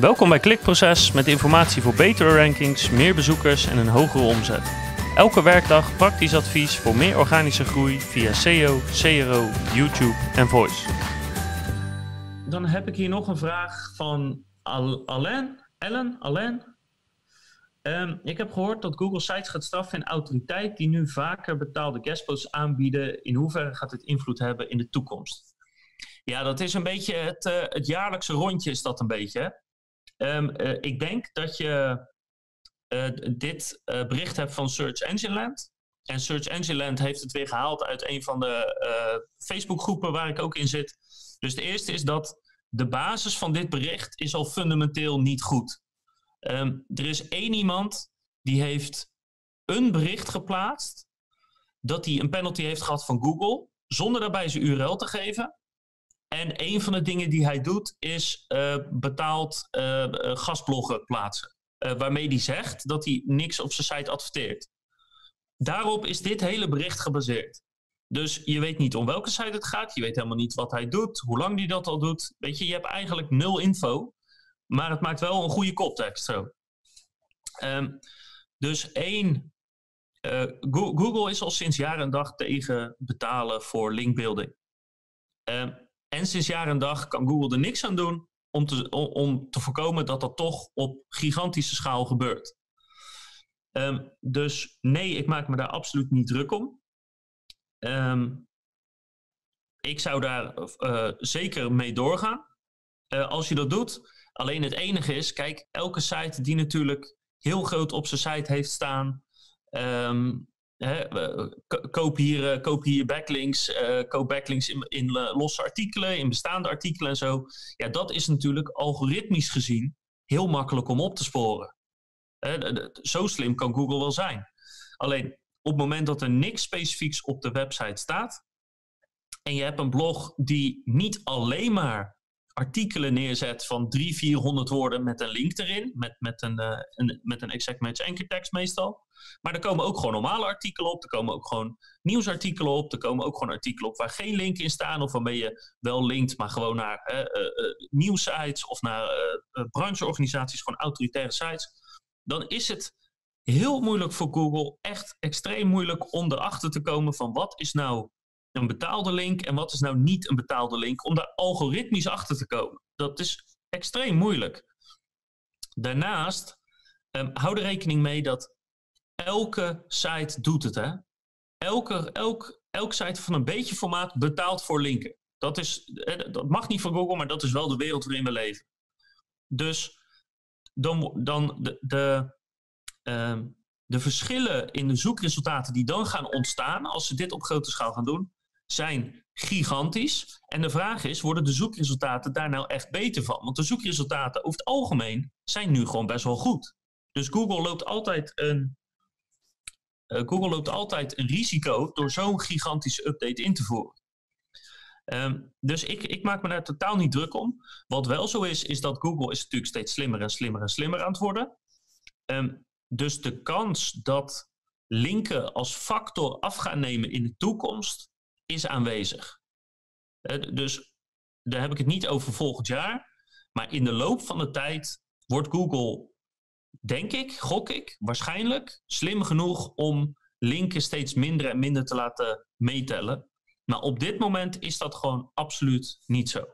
Welkom bij Klikproces met informatie voor betere rankings, meer bezoekers en een hogere omzet. Elke werkdag praktisch advies voor meer organische groei via SEO, CRO, YouTube en Voice. Dan heb ik hier nog een vraag van Al Alain. Ellen, Alain. Ehm, ik heb gehoord dat Google Sites gaat straffen in autoriteit die nu vaker betaalde guestposts aanbieden. In hoeverre gaat dit invloed hebben in de toekomst? Ja, dat is een beetje het, uh, het jaarlijkse rondje is dat een beetje. Um, uh, ik denk dat je uh, dit bericht hebt van Search Engine Land. En Search Engine Land heeft het weer gehaald uit een van de Facebookgroepen waar ik ook in zit. Dus de eerste is dat de basis van dit bericht is al fundamenteel niet goed. Um, er is één iemand die heeft een bericht geplaatst dat hij een penalty heeft gehad van Google, zonder daarbij zijn URL te geven. En een van de dingen die hij doet is uh, betaald uh, gastbloggen plaatsen. Uh, waarmee hij zegt dat hij niks op zijn site adverteert. Daarop is dit hele bericht gebaseerd. Dus je weet niet om welke site het gaat. Je weet helemaal niet wat hij doet, hoe lang hij dat al doet. Weet je, je hebt eigenlijk nul info. Maar het maakt wel een goede koptekst zo. Um, dus één, Google is al sinds jaar en dag tegen betalen voor linkbuilding. Um, en sinds jaar en dag kan Google er niks aan doen om te, om, te voorkomen dat dat toch op gigantische schaal gebeurt. Um, dus nee, ik maak me daar absoluut niet druk om. Um, ik zou daar uh, zeker mee doorgaan. Uh, als je dat doet. Alleen het enige is, kijk, elke site die natuurlijk heel groot op zijn site heeft staan. Um, Koop, hier, uh, koop hier backlinks, uh, koop backlinks in, uh, losse artikelen, in bestaande artikelen en zo. Ja, dat is natuurlijk algoritmisch gezien heel makkelijk om op te sporen. zo slim kan Google wel zijn. Alleen op het moment dat er niks specifieks op de website staat en je hebt een blog die niet alleen maar artikelen neerzet van 300, 400 woorden met een link erin, met, met, een, uh, een, met een exact match anchor tekst meestal. Maar er komen ook gewoon normale artikelen op, er komen ook gewoon nieuwsartikelen op, er komen ook gewoon artikelen op waar geen link in staan of waarmee je wel linkt, maar gewoon naar uh, nieuwsites of naar brancheorganisaties, gewoon autoritaire sites. Dan is het heel moeilijk voor Google, echt extreem moeilijk om erachter te komen van wat is nou een betaalde link en wat is nou niet een betaalde link, om daar algoritmisch achter te komen. Dat is extreem moeilijk. Daarnaast, um, hou er rekening mee dat elke site doet het. Hè? Elke, elk, elk site van een beetje formaat betaalt voor linken. Dat, is, dat mag niet van Google, maar dat is wel de wereld waarin we leven. Dus dan, dan de, de, uh, de verschillen in de zoekresultaten die dan gaan ontstaan als ze dit op grote schaal gaan doen, zijn gigantisch. En de vraag is, worden de zoekresultaten daar nou echt beter van? Want de zoekresultaten over het algemeen zijn nu gewoon best wel goed. Dus Google loopt altijd een, uh, Google loopt altijd een risico door zo'n gigantische update in te voeren. Um, dus ik, ik, maak me daar totaal niet druk om. Wat wel zo is, is dat Google is natuurlijk steeds slimmer en slimmer en slimmer aan het worden. Um, dus de kans dat linken als factor af gaan nemen in de toekomst is aanwezig. Dus daar heb ik het niet over volgend jaar. Maar in de loop van de tijd wordt Google, denk ik, gok ik, waarschijnlijk slim genoeg om linken steeds minder en minder te laten meetellen. Maar op dit moment is dat gewoon absoluut niet zo.